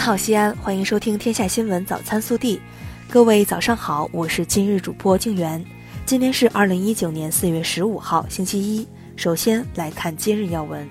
好，西安，欢迎收听《天下新闻早餐速递》。各位早上好，我是今日主播静媛。今天是二零一九年四月十五号，星期一。首先来看今日要闻。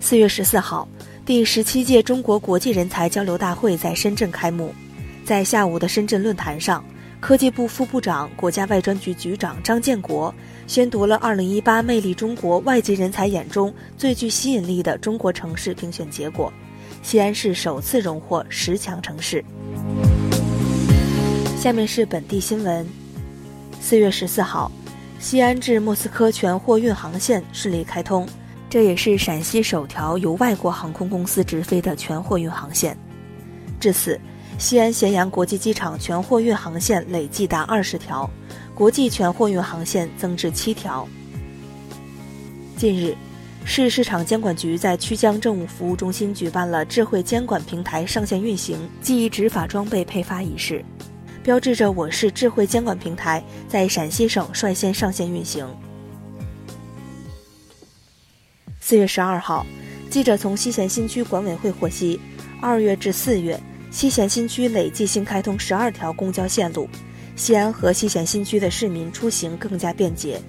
四月十四号，第十七届中国国际人才交流大会在深圳开幕。在下午的深圳论坛上，科技部副部长、国家外专局局长张建国宣读了二零一八魅力中国外籍人才眼中最具吸引力的中国城市评选结果。西安市首次荣获十强城市。下面是本地新闻。四月十四号，西安至莫斯科全货运航线顺利开通，这也是陕西首条由外国航空公司直飞的全货运航线。至此，西安咸阳国际机场全货运航线累计达二十条，国际全货运航线增至七条。近日。市市场监管局在曲江政务服务中心举办了智慧监管平台上线运行记忆执法装备配发仪式，标志着我市智慧监管平台在陕西省率先上线运行。四月十二号，记者从西咸新区管委会获悉，二月至四月，西咸新区累计新开通十二条公交线路，西安和西咸新区的市民出行更加便捷。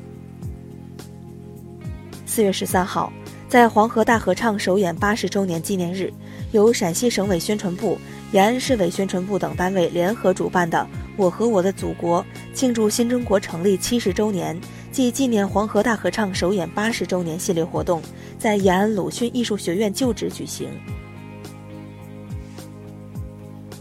四月十三号，在黄河大合唱首演八十周年纪念日，由陕西省委宣传部、延安市委宣传部等单位联合主办的“我和我的祖国”庆祝新中国成立七十周年暨纪念黄河大合唱首演八十周年系列活动，在延安鲁迅艺术学院旧址举行。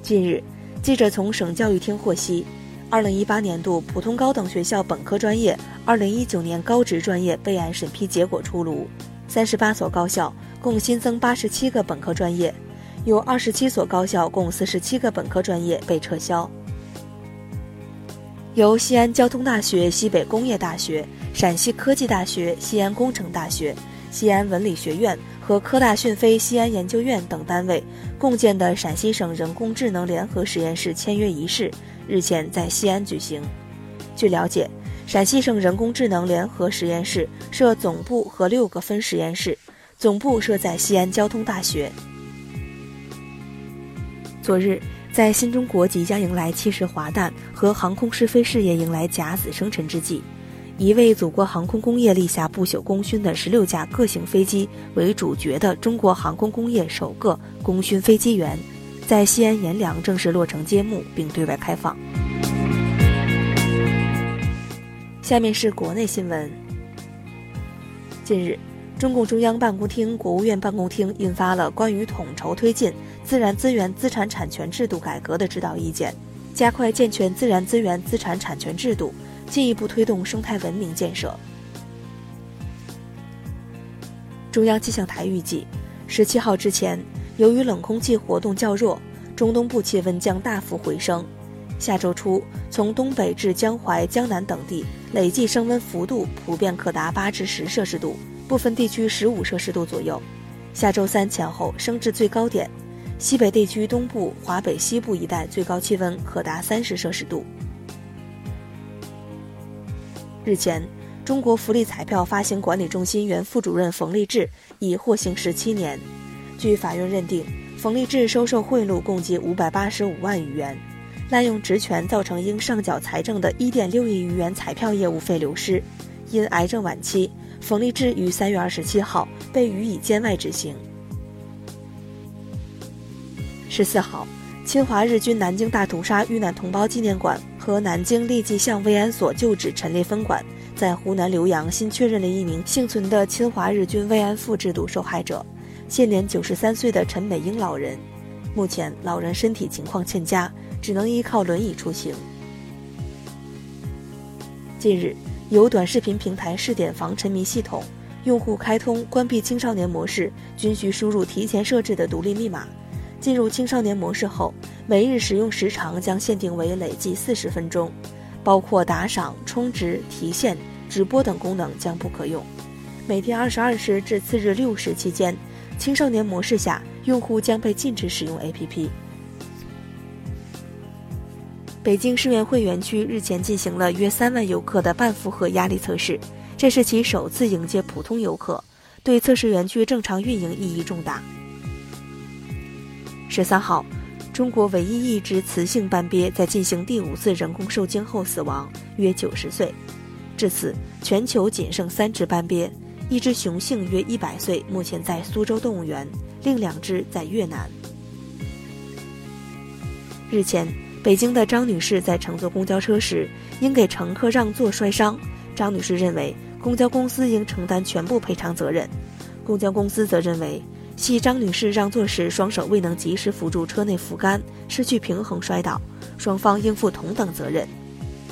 近日，记者从省教育厅获悉。二零一八年度普通高等学校本科专业、二零一九年高职专业备案审批结果出炉，三十八所高校共新增八十七个本科专业，有二十七所高校共四十七个本科专业被撤销。由西安交通大学、西北工业大学、陕西科技大学、西安工程大学、西安文理学院和科大讯飞西安研究院等单位共建的陕西省人工智能联合实验室签约仪式。日前在西安举行。据了解，陕西省人工智能联合实验室设总部和六个分实验室，总部设在西安交通大学。昨日，在新中国即将迎来七十华诞和航空试飞事业迎来甲子生辰之际，一位祖国航空工业立下不朽功勋的十六架各型飞机为主角的中国航空工业首个功勋飞机员。在西安阎良正式落成揭幕，并对外开放。下面是国内新闻。近日，中共中央办公厅、国务院办公厅印发了关于统筹推进自然资源资产产权制度改革的指导意见，加快健全自然资源资产产权制度，进一步推动生态文明建设。中央气象台预计，十七号之前。由于冷空气活动较弱，中东部气温将大幅回升。下周初，从东北至江淮、江南等地累计升温幅度普遍可达八至十摄氏度，部分地区十五摄氏度左右。下周三前后升至最高点，西北地区东部、华北西部一带最高气温可达三十摄氏度。日前，中国福利彩票发行管理中心原副主任冯立志已获刑十七年。据法院认定，冯立志收受贿赂共计五百八十五万余元，滥用职权造成应上缴财政的一点六亿余元彩票业务费流失。因癌症晚期，冯立志于三月二十七号被予以监外执行。十四号，侵华日军南京大屠杀遇难同胞纪念馆和南京利济巷慰安所旧址陈列分馆在湖南浏阳新确认了一名幸存的侵华日军慰安妇制度受害者。现年九十三岁的陈美英老人，目前老人身体情况欠佳，只能依靠轮椅出行。近日，有短视频平台试点防沉迷系统，用户开通、关闭青少年模式均需输入提前设置的独立密码。进入青少年模式后，每日使用时长将限定为累计四十分钟，包括打赏、充值、提现、直播等功能将不可用。每天二十二时至次日六时期间。青少年模式下，用户将被禁止使用 APP。北京世园会园区日前进行了约三万游客的半负荷压力测试，这是其首次迎接普通游客，对测试园区正常运营意义重大。十三号，中国唯一一只雌性斑鳖在进行第五次人工受精后死亡，约九十岁。至此，全球仅剩三只斑鳖，一只雄性约一百岁，目前在苏州动物园，另两只在越南。日前，北京的张女士在乘坐公交车时，因给乘客让座摔伤。张女士认为，公交公司应承担全部赔偿责任。公交公司则认为，系张女士让座时双手未能及时扶住车内扶杆，失去平衡摔倒，双方应负同等责任。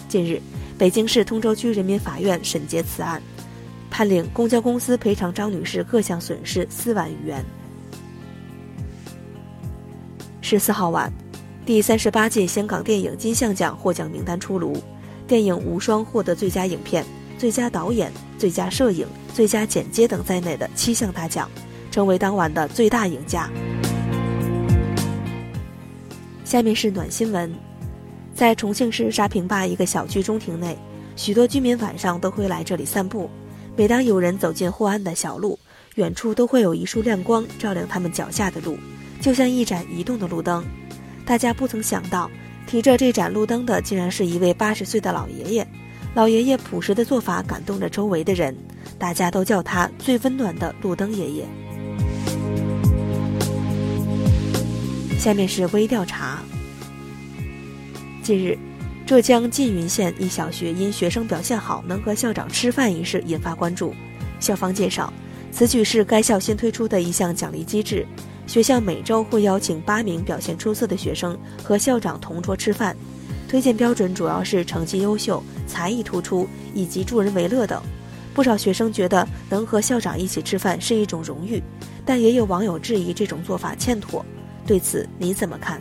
近日。北京市通州区人民法院审结此案，判令公交公司赔偿张女士各项损失四万余元。十四号晚，第三十八届香港电影金像奖获奖名单出炉，电影《无双》获得最佳影片、最佳导演、最佳摄影、最佳剪接等在内的七项大奖，成为当晚的最大赢家。下面是暖新闻。在重庆市沙坪坝一个小区中庭内，许多居民晚上都会来这里散步。每当有人走进或暗的小路，远处都会有一束亮光照亮他们脚下的路，就像一盏移动的路灯。大家不曾想到，提着这盏路灯的竟然是一位八十岁的老爷爷。老爷爷朴实的做法感动着周围的人，大家都叫他最温暖的路灯爷爷。下面是微调查。近日，浙江缙云县一小学因学生表现好，能和校长吃饭一事引发关注。校方介绍，此举是该校新推出的一项奖励机制，学校每周会邀请八名表现出色的学生和校长同桌吃饭，推荐标准主要是成绩优秀、才艺突出以及助人为乐等。不少学生觉得能和校长一起吃饭是一种荣誉，但也有网友质疑这种做法欠妥。对此你怎么看？